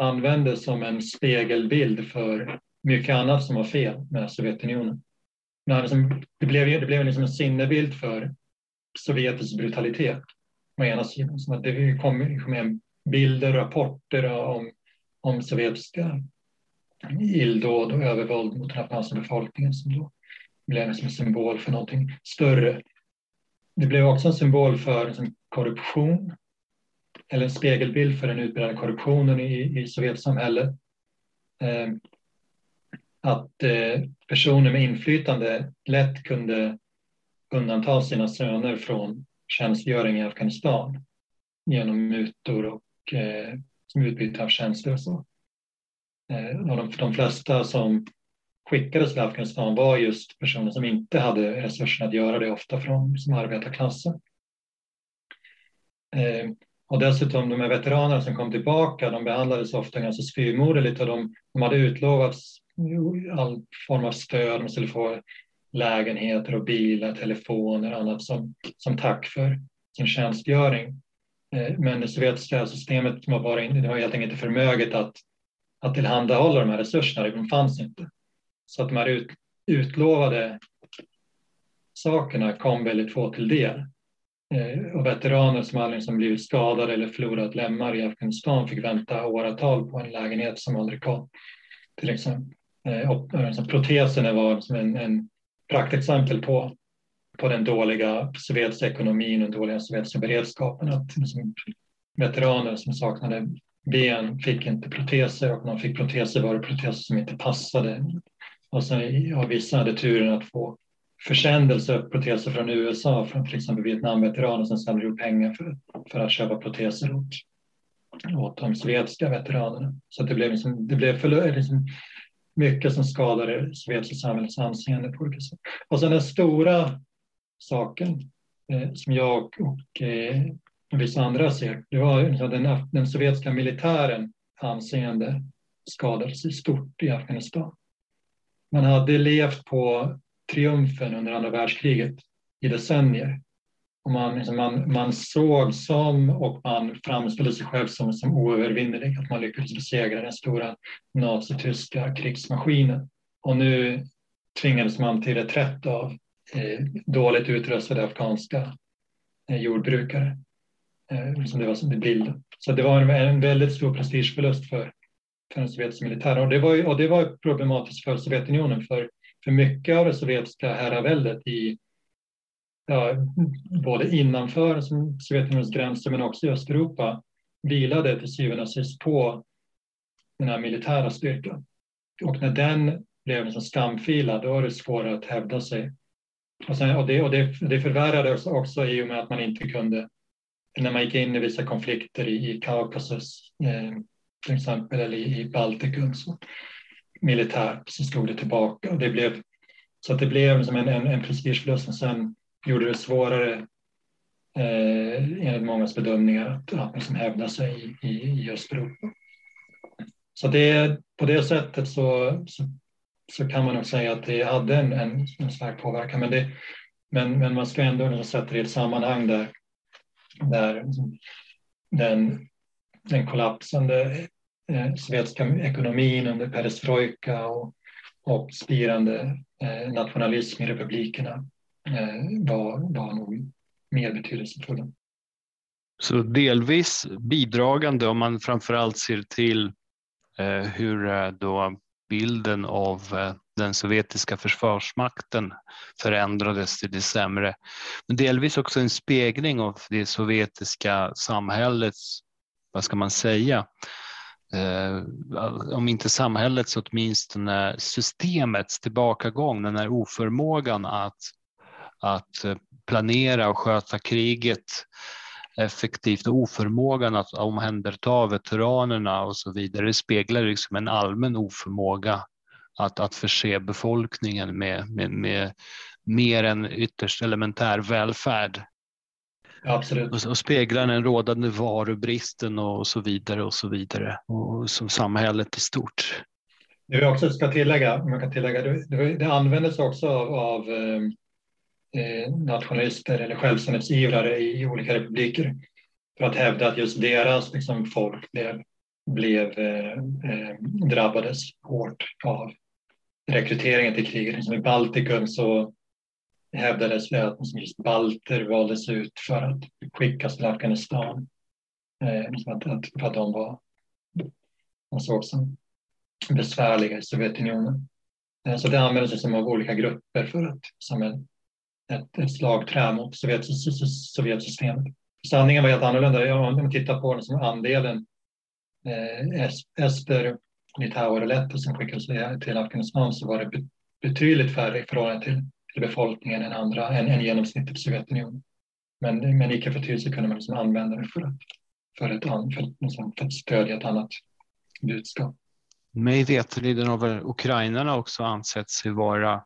användes som en spegelbild för mycket annat som var fel med Sovjetunionen. Alltså, det blev, det blev liksom en sinnebild för sovjetisk brutalitet å ena sidan. Som det kom, kom bilder, rapporter om, om sovjetiska illdåd och övervåld mot den afghanska befolkningen som då blev som en symbol för någonting större. Det blev också en symbol för liksom, korruption eller en spegelbild för den utbredda korruptionen i, i Sovjetsamhället. Eh, att eh, personer med inflytande lätt kunde undanta sina söner från tjänstgöring i Afghanistan genom mutor och eh, som utbyte av tjänster och så. Eh, och de, de flesta som skickades till Afghanistan var just personer som inte hade resurserna att göra det, ofta från som liksom arbetarklassen. Eh, och dessutom de här veteranerna som kom tillbaka, de behandlades ofta ganska styvmoderligt och de, de hade utlovats all form av stöd, de skulle få lägenheter och bilar, telefoner och annat som, som tack för sin tjänstgöring. Eh, men det sovjetiska systemet var, bara, det var helt enkelt inte förmöget att, att tillhandahålla de här resurserna, de fanns inte. Så att de här ut, utlovade sakerna kom väldigt få till del. Eh, och veteraner som aldrig som blivit skadade eller förlorat lemmar i Afghanistan fick vänta åratal på en lägenhet som aldrig kom. Till exempel. Eh, och, alltså, proteserna var som en, en praktexempel på, på den dåliga sovjetiska ekonomin och den dåliga sovjetiska beredskapen. Att liksom, veteraner som saknade ben fick inte proteser och man fick proteser var det proteser som inte passade. Och sen, ja, vissa hade turen att få försändelser av proteser från USA, från till exempel Vietnamveteraner som samlade ihop pengar för, för att köpa proteser åt, åt de sovjetiska veteranerna. Så det blev, liksom, det blev förlöjligt. liksom mycket som skadade sovjetiska samhällets anseende på olika sätt. Och sen den stora saken eh, som jag och eh, vissa andra ser, det var liksom den, den sovjetiska militären anseende skadades i stort i Afghanistan. Man hade levt på triumfen under andra världskriget i decennier. Och man, liksom man, man såg som och man framställde sig själv som, som oövervinnerlig, att man lyckades besegra den stora nazityska krigsmaskinen. Och nu tvingades man till reträtt av eh, dåligt utrustade afghanska eh, jordbrukare. Eh, liksom som det var som det blir. Så det var en, en väldigt stor prestigeförlust för, för den sovjetiska militären. Och det var, och det var problematiskt för Sovjetunionen, för, för mycket av det sovjetiska herraväldet i ja, både innanför Sovjetunionens gränser men också i Östeuropa vilade till syvende och sist på den här militära styrkan. Och när den blev liksom skamfilad, då var det svårare att hävda sig. Och, sen, och, det, och det, det förvärrades också i och med att man inte kunde, när man gick in i vissa konflikter i, i Kaukasus eh, till exempel, eller i, i Baltikum, så militärt så slog det tillbaka. Och det blev, så att det blev som en, en, en prestigeförlust. sen gjorde det svårare eh, enligt mångas bedömningar att, att liksom hävda sig i, i, i Östeuropa. Så det, på det sättet så, så, så, kan man nog säga att det hade en, en, en stark påverkan. Men, det, men, men man ska ändå sätta det i ett sammanhang där, där den, den kollapsande eh, sovjetiska ekonomin under perestrojka och, och spirande eh, nationalism i republikerna Eh, var, var nog mer betydelsefulla. Så delvis bidragande om man framförallt ser till eh, hur eh, då bilden av eh, den sovjetiska försvarsmakten förändrades till det sämre. Men delvis också en spegling av det sovjetiska samhällets, vad ska man säga, eh, om inte samhällets så åtminstone systemets tillbakagång, den här oförmågan att att planera och sköta kriget effektivt och oförmågan att omhänderta veteranerna och så vidare. Det speglar liksom en allmän oförmåga att, att förse befolkningen med, med, med mer än ytterst elementär välfärd. Absolut. Och, och speglar den rådande varubristen och så vidare och så vidare och som samhället i stort. Det vi också ska tillägga, man kan tillägga, det, det användes också av, av eh, Eh, nationalister eller självständighetsivrare i olika republiker för att hävda att just deras liksom, folk blev, blev eh, eh drabbades hårt av rekryteringen till kriget. Liksom, I Baltikum så hävdades det att liksom just balter valdes ut för att skickas till Afghanistan. Eh, liksom att, för att de var de såg som besvärliga i Sovjetunionen. Eh, så det användes liksom av olika grupper för att, som en ett, ett slagträ mot Sovjet, Sovjetsystemet. Sanningen var helt annorlunda. Om man tittar på liksom andelen eh, ester, litauer och letter som skickades till Afghanistan så var det betydligt färre i förhållande till, till befolkningen än, andra, än, än genomsnittet i Sovjetunionen. Men, men icke förty så kunde man liksom använda det för att, för, ett, för, liksom, för att stödja ett annat budskap. Mig veterligen har väl ukrainarna också ansett sig vara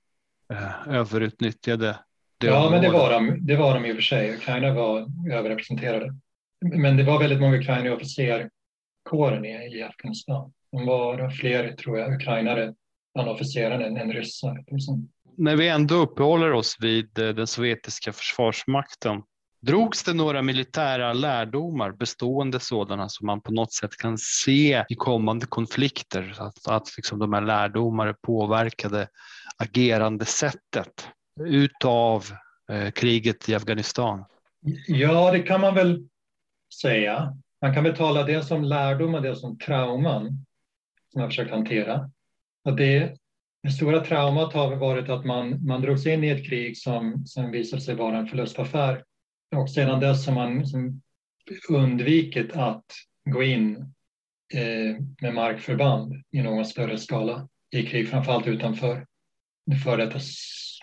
eh, överutnyttjade ja, men det var, de, det var de i och för sig. Ukraina var överrepresenterade. Men det var väldigt många ukrainare i officerkåren i, i Afghanistan. De var fler, tror jag, ukrainare bland officerarna än, än ryssar. När vi ändå uppehåller oss vid eh, den sovjetiska försvarsmakten, drogs det några militära lärdomar, bestående sådana som man på något sätt kan se i kommande konflikter? Att, att liksom de här lärdomarna påverkade agerande sättet? utav eh, kriget i Afghanistan? Ja, det kan man väl säga. Man kan väl tala det som lärdom och det som trauman som jag försökt hantera. Och det, det stora traumat har varit att man, man drogs in i ett krig som, som visade sig vara en förlustaffär. Och sedan dess har man liksom undvikit att gå in eh, med markförband i någon större skala i krig, framförallt utanför det före detta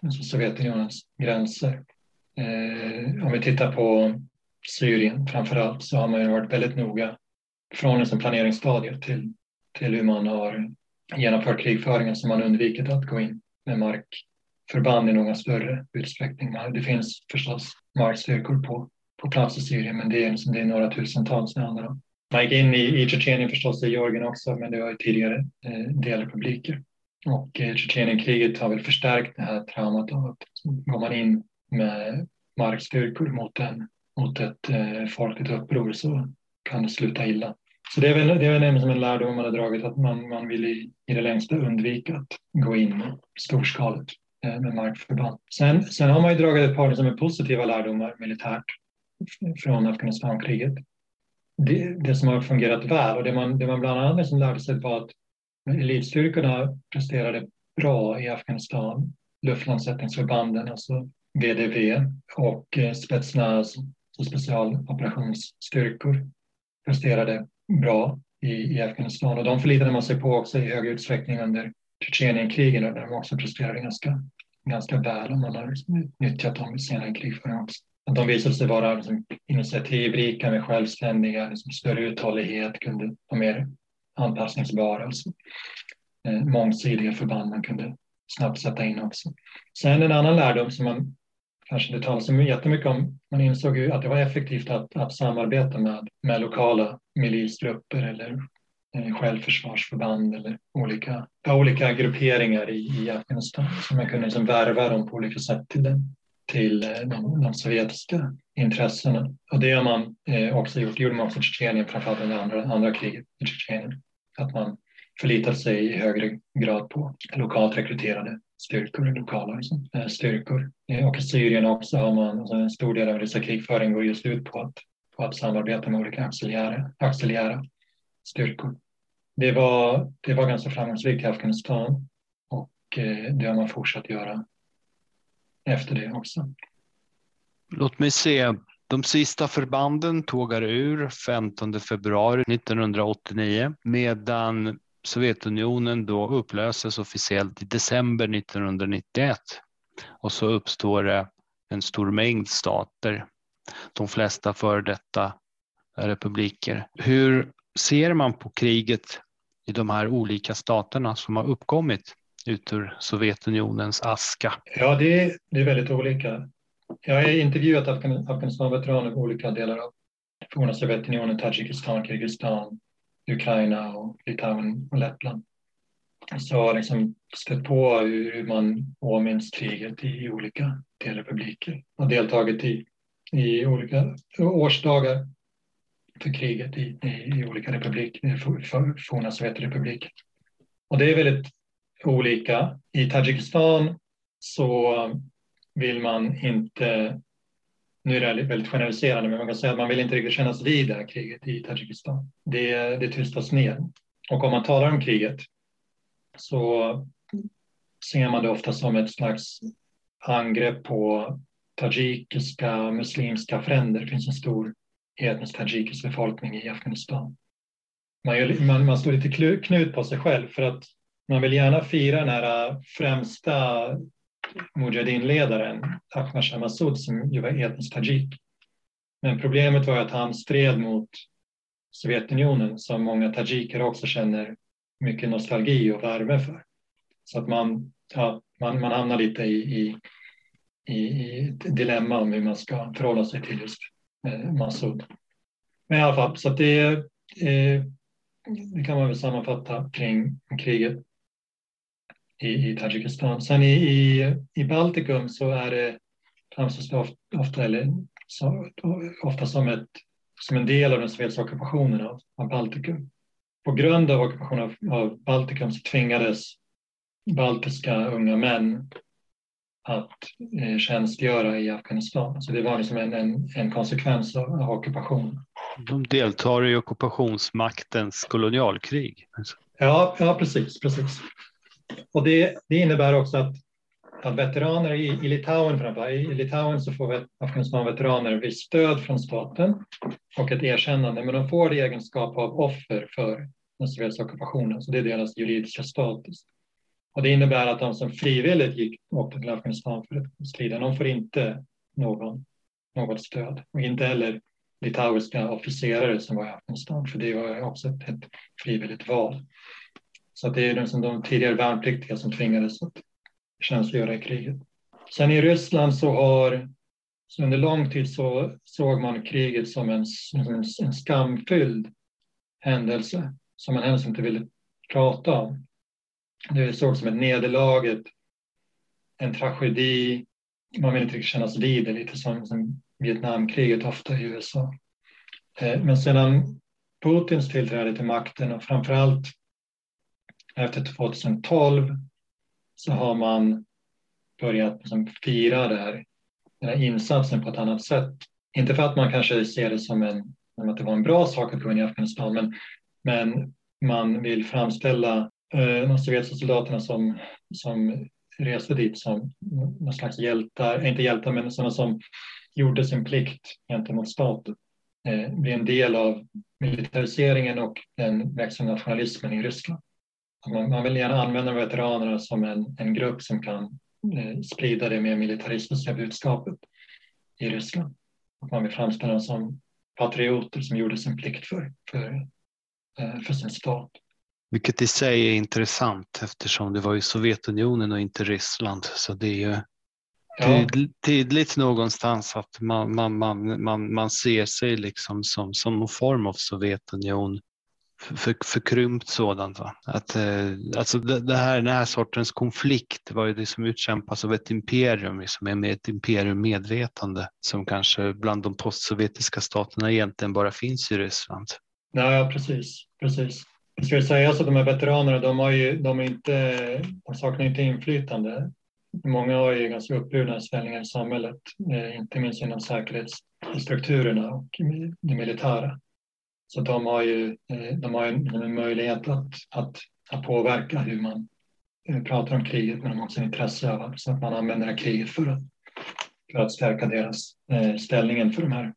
alltså Sovjetunionens gränser. Eh, om vi tittar på Syrien framför allt så har man ju varit väldigt noga från liksom planeringsstadiet till, till hur man har genomfört krigföringen så man undvikit att gå in med markförband i någon större utsträckning. Det finns förstås markstyrkor på, på plats i Syrien men det är, liksom, det är några tusentals det handlar om. Man gick in i, i Tjetjenien förstås, i Georgien också, men det var ju tidigare eh, delrepubliker. Och eh, Tjetjenienkriget har väl förstärkt det här traumat av att går man in med markstyrkor mot, en, mot ett eh, folkligt uppror så kan det sluta illa. Så det är väl, det är väl som en lärdom man har dragit att man, man vill i, i det längsta undvika att gå in storskaligt eh, med markförband. Sen, sen har man ju dragit ett par liksom som är positiva lärdomar militärt från Afghanistankriget. Det, det som har fungerat väl och det man, det man bland annat liksom lärde sig var att elitstyrkorna presterade bra i Afghanistan. Luftlandsättningsförbanden, alltså VDV och eh, och specialoperationsstyrkor, presterade bra i, i Afghanistan och de förlitade man sig på också i hög utsträckning under Tjetjenienkrigen där de också presterade ganska, ganska väl och man har liksom nyttjat dem i senare krigföring också. Att de visade sig vara liksom initiativrika, med självständiga, liksom större uthållighet, kunde vara mer anpassningsbara. Alltså. Eh, mångsidiga förband man kunde snabbt sätta in också. Sen en annan lärdom som man kanske inte talas så jättemycket om, man insåg ju att det var effektivt att, att samarbeta med, med lokala milisgrupper eller eh, självförsvarsförband eller olika, olika grupperingar i, i Afghanistan. Så man kunde liksom värva dem på olika sätt till, den, till eh, de, de sovjetiska intressena. Och det har man eh, också gjort, det gjorde man också i Tjetjenien, framförallt under andra, andra kriget i Tjetjenien. Att man förlitade sig i högre grad på lokalt rekryterade styrkor, lokala liksom, styrkor. Och eh, i Syrien också har man, alltså en stor del av ryska krigföring går just ut på att, på att samarbeta med olika auxiliära, auxiliära styrkor. Det var, det var ganska framgångsrikt i Afghanistan och eh, det har man fortsatt göra efter det också. Låt mig se. De sista förbanden tågar ur 15 februari 1989 medan Sovjetunionen då upplöses officiellt i december 1991 och så uppstår det en stor mängd stater, de flesta före detta republiker. Hur ser man på kriget i de här olika staterna som har uppkommit ut ur Sovjetunionens aska? Ja, det är, det är väldigt olika. Jag har intervjuat Afghanistan-veteraner i olika delar av forna Sovjetunionen, Tadzjikistan, Kirgizistan, Ukraina och Litauen och Lettland. Så har liksom stött på hur man påminns kriget i olika delrepubliker och deltagit i, i olika årsdagar för kriget i, i, i olika republiker, forna Sovjetrepubliken. Och det är väldigt olika. I Tadzjikistan så vill man inte nu är det väldigt generaliserande, men man kan säga att man vill inte riktigt kännas vid det här kriget i Tadzjikistan. Det, det tystas ner. Och om man talar om kriget så ser man det ofta som ett slags angrepp på tajikiska muslimska fränder. Det finns en stor etnisk tajikisk befolkning i Afghanistan. Man, gör, man, man står lite knut på sig själv för att man vill gärna fira den här äh, främsta Mujahedin-ledaren Ahmad Shah Massoud som ju var etnisk tajik. Men problemet var att han stred mot Sovjetunionen som många tajiker också känner mycket nostalgi och värme för. Så att man, ja, man, man hamnar lite i, i, i, ett dilemma om hur man ska förhålla sig till just eh, Massoud. Men i alla fall, så att det, eh, det kan man väl sammanfatta kring kriget i, i Tadzjikistan. Sen i, i, i Baltikum så är det framställs det ofta, ofta, eller, så, ofta som, ett, som en del av den sovjetiska ockupationen av, av Baltikum. På grund av ockupationen av, av Baltikum så tvingades baltiska unga män att eh, tjänstgöra i Afghanistan. Så det var liksom en, en, en konsekvens av, av ockupationen. De deltar i ockupationsmaktens kolonialkrig. Ja, ja precis. precis. Och det, det innebär också att, att veteraner i, i Litauen, framför, i Litauen så får Afghanistan-veteraner visst stöd från staten och ett erkännande, men de får det i egenskap av offer för den sovjetiska ockupationen, så det är deras juridiska status. Och det innebär att de som frivilligt gick åkte till Afghanistan för att strida, de får inte någon, något stöd och inte heller litauiska officerare som var i Afghanistan, för det var också ett, ett frivilligt val. Så det är liksom de tidigare värnpliktiga som tvingades att tjänstgöra i kriget. Sen i Ryssland så har så under lång tid så såg man kriget som en, en, en skamfylld händelse som man helst inte ville prata om. Det såg som ett nederlag, en tragedi. Man vill inte riktigt kännas vid det, lite som, som Vietnamkriget ofta i USA. Eh, men sedan Putins tillträde till makten och framförallt efter 2012 så har man börjat liksom fira det här, den här insatsen på ett annat sätt. Inte för att man kanske ser det som, en, som att det var en bra sak att gå in i Afghanistan, men, men man vill framställa eh, de sovjetiska soldaterna som, som reste dit som någon slags hjältar, inte hjältar men sådana som gjorde sin plikt gentemot staten. Eh, blir en del av militariseringen och den växande nationalismen i Ryssland. Man, man vill gärna använda veteranerna som en, en grupp som kan eh, sprida det mer militaristiska budskapet i Ryssland. Och man vill framställa dem som patrioter som gjorde sin plikt för, för, eh, för sin stat. Vilket i sig är intressant eftersom det var ju Sovjetunionen och inte Ryssland. Så det är ju ja. tydligt någonstans att man, man, man, man, man ser sig liksom som, som en form av Sovjetunion för, förkrympt sådant. Va? Att, eh, alltså det, det, här, den här sortens konflikt var ju det som utkämpas av ett imperium, liksom, med ett imperium medvetande som kanske bland de postsovjetiska staterna egentligen bara finns i Ryssland. Ja, precis. precis. Det ska sägas att de här veteranerna, de, har ju, de, är inte, de saknar inte inflytande. Många har ju ganska uppburna ställningar i samhället, eh, inte minst inom säkerhetsstrukturerna och det militära. Så de har ju, eh, de har en möjlighet att, att, att påverka hur man eh, pratar om kriget, men de har också intresse av så att man använder det kriget för att, för att stärka deras ställningen för de här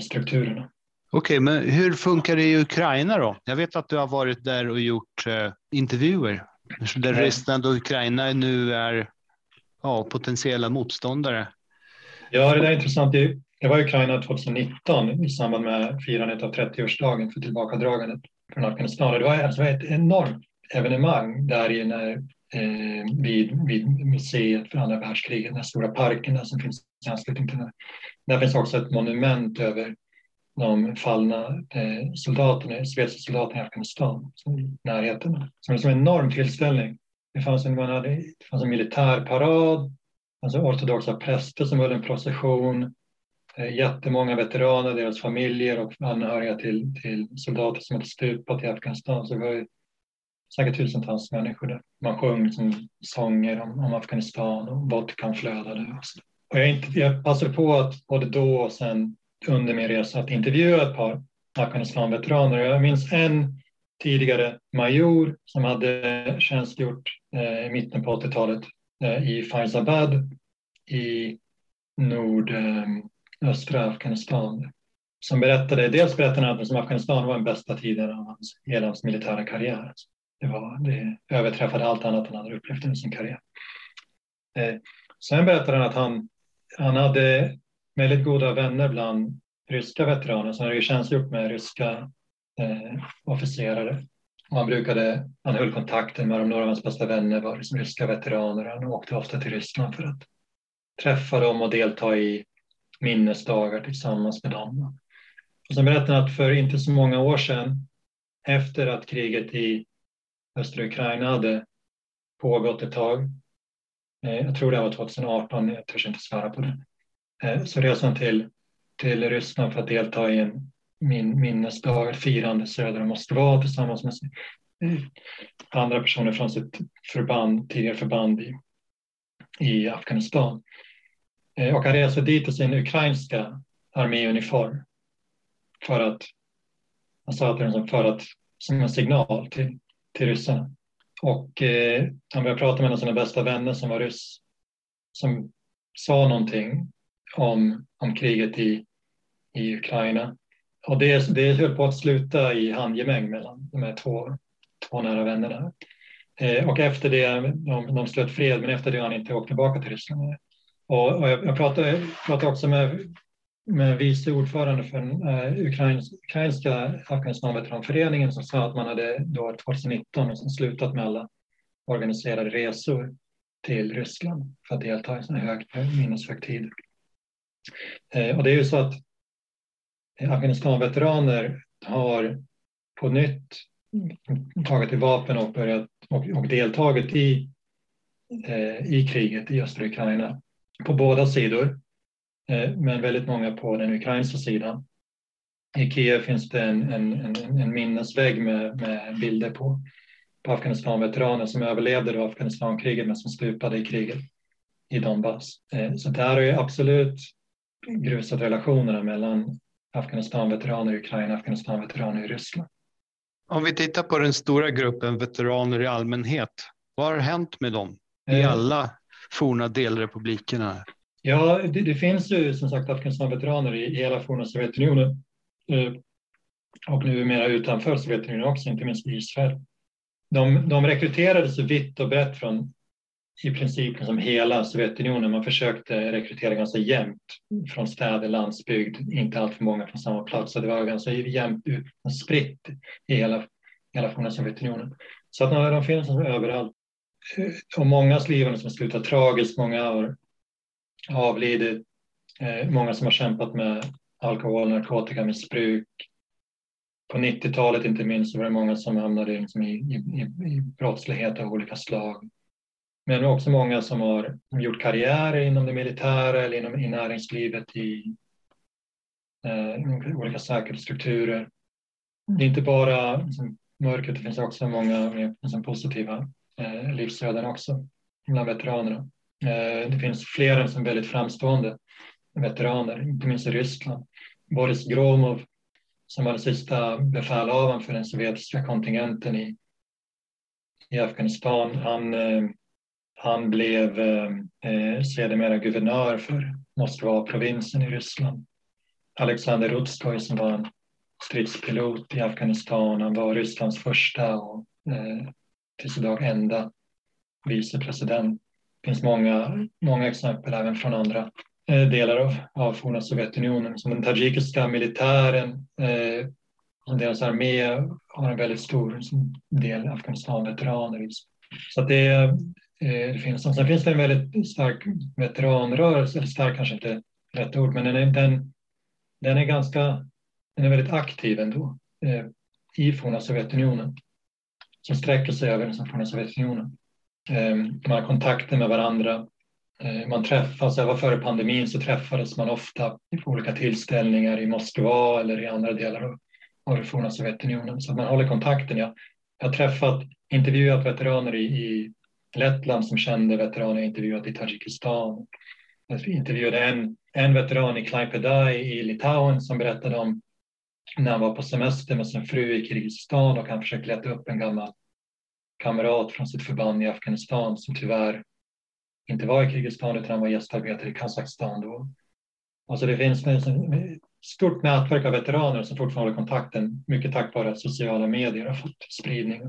strukturerna. Okej, men hur funkar det i Ukraina då? Jag vet att du har varit där och gjort eh, intervjuer där Ryssland och Ukraina nu är ja, potentiella motståndare. Ja, det är intressant. Jag var i Ukraina 2019 i samband med firandet av 30-årsdagen för tillbakadragandet från Afghanistan. Det var alltså ett enormt evenemang där i när, eh, vid, vid museet för andra världskriget, den stora parken där som finns i anslutning till det. Där finns också ett monument över de fallna eh, soldaterna, sovjetiska soldaterna i Afghanistan i närheten. Det var en enorm tillställning. Det fanns en, man hade, det fanns en militärparad, alltså ortodoxa präster som höll en procession, Eh, jättemånga veteraner, deras familjer och anhöriga till, till soldater som hade stupat i Afghanistan. Så det var ju säkert tusentals människor där. Man sjöng liksom sånger om, om Afghanistan och vodkan flödade. Och, så. och jag, inte, jag passade på att både då och sen under min resa att intervjua ett par Afghanistan-veteraner. Jag minns en tidigare major som hade tjänstgjort eh, i mitten på 80-talet eh, i Faizabad i Nord. eh, östra Afghanistan. Som berättade, dels berättade han att liksom Afghanistan var den bästa tiden av hans, hela hans militära karriär. Det, var, det överträffade allt annat han hade upplevt under sin karriär. Eh, sen berättade han att han, han hade väldigt goda vänner bland ryska veteraner som hade tjänstgjort med ryska eh, officerare. Och han, brukade, han höll kontakten med dem, några av hans bästa vänner var liksom ryska veteraner. Han åkte ofta till Ryssland för att träffa dem och delta i minnesdagar tillsammans med dem. Och sen berättade han att för inte så många år sedan, efter att kriget i östra Ukraina hade pågått ett tag, eh, jag tror det var 2018, jag törs inte svara på det, eh, så så han till, till Ryssland för att delta i en min, minnesdag, firande söder om Moskva tillsammans med andra personer från sitt förband, tidigare förband i, i Afghanistan. Eh, och han reser dit i sin ukrainska arméuniform för att, han sa att det var liksom för att, som en signal till, till ryssarna. Och eh, han började prata med en av sina bästa vänner som var ryss, som sa någonting om, om kriget i, i Ukraina. Och det, det höll på att sluta i handgemäng mellan de här två, två nära vännerna. Eh, och efter det, de, de slöt fred, men efter det har han inte åkt tillbaka till Ryssland. Och, och jag, jag pratade, pratade också med med vice ordförande för eh, den uh, ukrainska Afghanistanveteranföreningen som sa att man hade då 2019 slutat med alla organiserade resor till Ryssland för att delta i en hög minneshögtid. Eh, och det är ju så att eh, Afghanistanveteraner har på nytt tagit till vapen och, börjat, och, och deltagit i, eh, i kriget i östra Ukraina på båda sidor, eh, men väldigt många på den ukrainska sidan. I Kiev finns det en, en, en, en minnesvägg med, med bilder på, på Afghanistan-veteraner som överlevde då Afghanistankriget men som stupade i kriget i Donbass. Eh, så där har ju absolut grusat relationerna mellan Afghanistan-veteraner i Ukraina och Afghanistan-veteraner i Ryssland. Om vi tittar på den stora gruppen veteraner i allmänhet, vad har hänt med dem i eh. alla forna delrepublikerna? Ja, det, det finns ju som sagt Afghanistan-veteraner i, i hela forna Sovjetunionen eh, och nu mera utanför Sovjetunionen också, inte minst i Israel. De, de rekryterades vitt och brett från i princip liksom hela Sovjetunionen. Man försökte rekrytera ganska jämnt från städer, landsbygd, inte alltför många från samma plats. Så det var ganska jämnt spritt i hela, hela forna Sovjetunionen. Så att de finns överallt. Eh, och mångas liv som slutat tragiskt, många har avlidit, eh, många som har kämpat med alkohol, narkotikamissbruk. På 90-talet inte minst var det många som hamnade liksom i, i, i brottslighet av olika slag. Men också många som har gjort inom det militära eller inom i näringslivet i eh, olika säkerhetsstrukturer. Det är inte bara liksom, mörkret, det finns också många liksom, positiva eh, livsöden också bland veteranerna. Eh, det finns flera som väldigt framstående veteraner, inte minst i Ryssland. Boris Gromov som var den sista befälhavaren för den sovjetiska kontingenten i, i Afghanistan. Han eh, han blev eh, eh sedermera guvernör för Moskva-provinsen i Ryssland. Alexander Rutskoj som var en stridspilot i Afghanistan. Han var Rysslands första och eh, tills idag enda vicepresident. Det finns många, många exempel även från andra eh, delar av, av forna Sovjetunionen. Som den tajikiska militären, eh, deras armé har en väldigt stor del Afghanistan-veteraner. Så att det, Eh, det finns. Sen finns det en väldigt stark veteranrörelse, eller stark kanske inte rätt ord, men den är, den, den är ganska, den är väldigt aktiv ändå eh, i forna Sovjetunionen. Som sträcker sig över liksom den forna Sovjetunionen. Ehm, man har kontakter med varandra. Ehm, man träffas, även före pandemin så träffades man ofta på olika tillställningar i Moskva eller i andra delar av, det forna Sovjetunionen. Så man håller kontakten. Jag, jag har träffat, intervjuat veteraner i, i Lettland som kände veteraner intervjuat i Tadzjikistan. Jag intervjuade en, en veteran i Klaipeda i Litauen som berättade om när han var på semester med sin fru i Kirgizistan och han försökte leta upp en gammal kamrat från sitt förband i Afghanistan som tyvärr inte var i Kirgizistan utan han var gästarbetare i Kazakstan då. Alltså det finns ett stort nätverk av veteraner som fortfarande håller kontakten, mycket tack vare att sociala medier har fått spridning.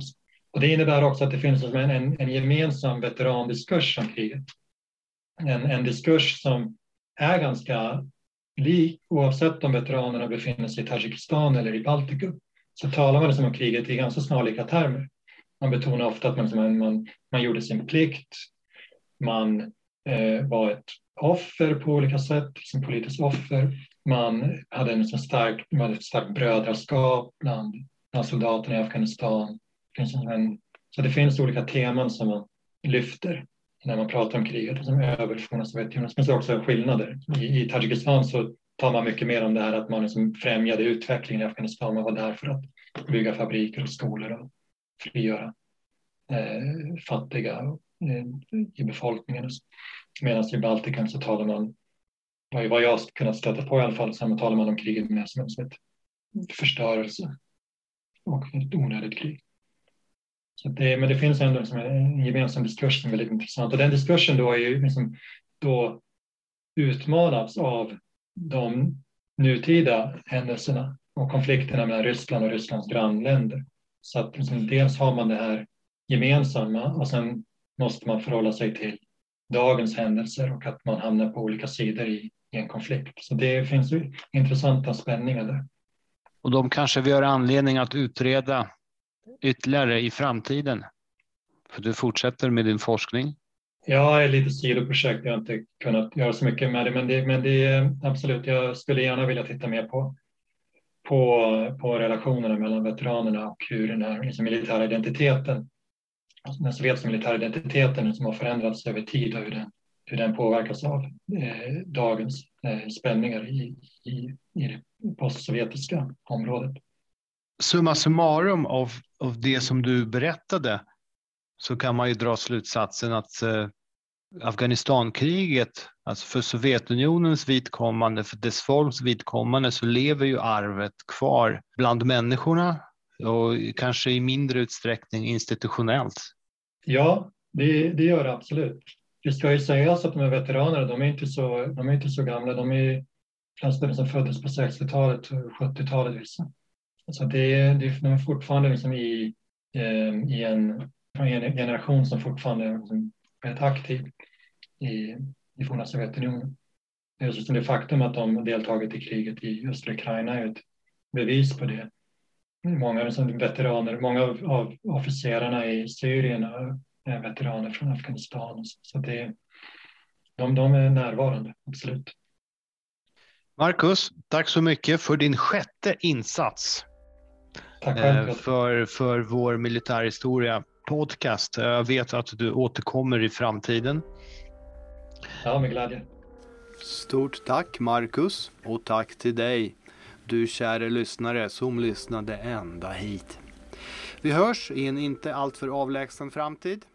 Och det innebär också att det finns en, en, en gemensam veterandiskurs om kriget. En, en diskurs som är ganska lik oavsett om veteranerna befinner sig i Tadzjikistan eller i Baltikum. Så talar man liksom om kriget i ganska snarlika termer. Man betonar ofta att man, liksom, man, man gjorde sin plikt, man eh, var ett offer på olika sätt, liksom politiskt offer. Man hade en liksom stark, man hade ett starkt brödraskap bland, bland soldaterna i Afghanistan finns en, så det finns olika teman som man lyfter när man pratar om kriget som över forna Sovjetunionen. Men det också skillnader. I, I Tadzjikistan så tar man mycket mer om det här att man liksom främjade utvecklingen i Afghanistan. Man var där för att bygga fabriker och skolor och frigöra eh, fattiga eh, i befolkningen. Medan i Baltikum så talar man, vad jag kunnat stöta på i alla fall, så talar man om kriget mer som ett förstörelse och ett onödigt krig. Så det, men det finns ändå liksom en gemensam diskurs som är väldigt intressant och den diskursen då är ju liksom då utmanats av de nutida händelserna och konflikterna mellan Ryssland och Rysslands grannländer. Så att liksom dels har man det här gemensamma och sen måste man förhålla sig till dagens händelser och att man hamnar på olika sidor i, i en konflikt. Så det finns intressanta spänningar där. Och de kanske vi har anledning att utreda ytterligare i framtiden? För du fortsätter med din forskning? Ja, är lite sidoprojekt. Jag har inte kunnat göra så mycket med det, men det, men det är absolut. Jag skulle gärna vilja titta mer på på, på relationerna mellan veteranerna och hur den här liksom, militära identiteten, alltså den sovjetiska militära identiteten som har förändrats över tid och hur den, hur den påverkas av eh, dagens eh, spänningar i, i, i det postsovjetiska området. Summa summarum av, av det som du berättade så kan man ju dra slutsatsen att eh, Afghanistankriget, alltså för Sovjetunionens vidkommande, för dess folks vidkommande så lever ju arvet kvar bland människorna och kanske i mindre utsträckning institutionellt. Ja, det, det gör det absolut. Det ska ju sägas att de här veteranerna, de är inte så, de är inte så gamla. De är flesta som föddes på 60-talet och 70-talet vissa. Så det, det, är fortfarande liksom i, ehm, i en, en generation som fortfarande liksom är liksom väldigt aktiv i, i forna Sovjetunionen. Just det faktum att de deltagit i kriget i östra Ukraina är ett bevis på det. Många som veteraner, många av, av officerarna i Syrien är veteraner från Afghanistan. Så det, de, de är närvarande, absolut. Marcus, tack så mycket för din sjätte insats tack eh, för, för vår militärhistoria podcast. Jag vet att du återkommer i framtiden. Ja, med glädje. Stort tack Marcus och tack till dig, du käre lyssnare som lyssnade ända hit. Vi hörs i en inte alltför avlägsen framtid.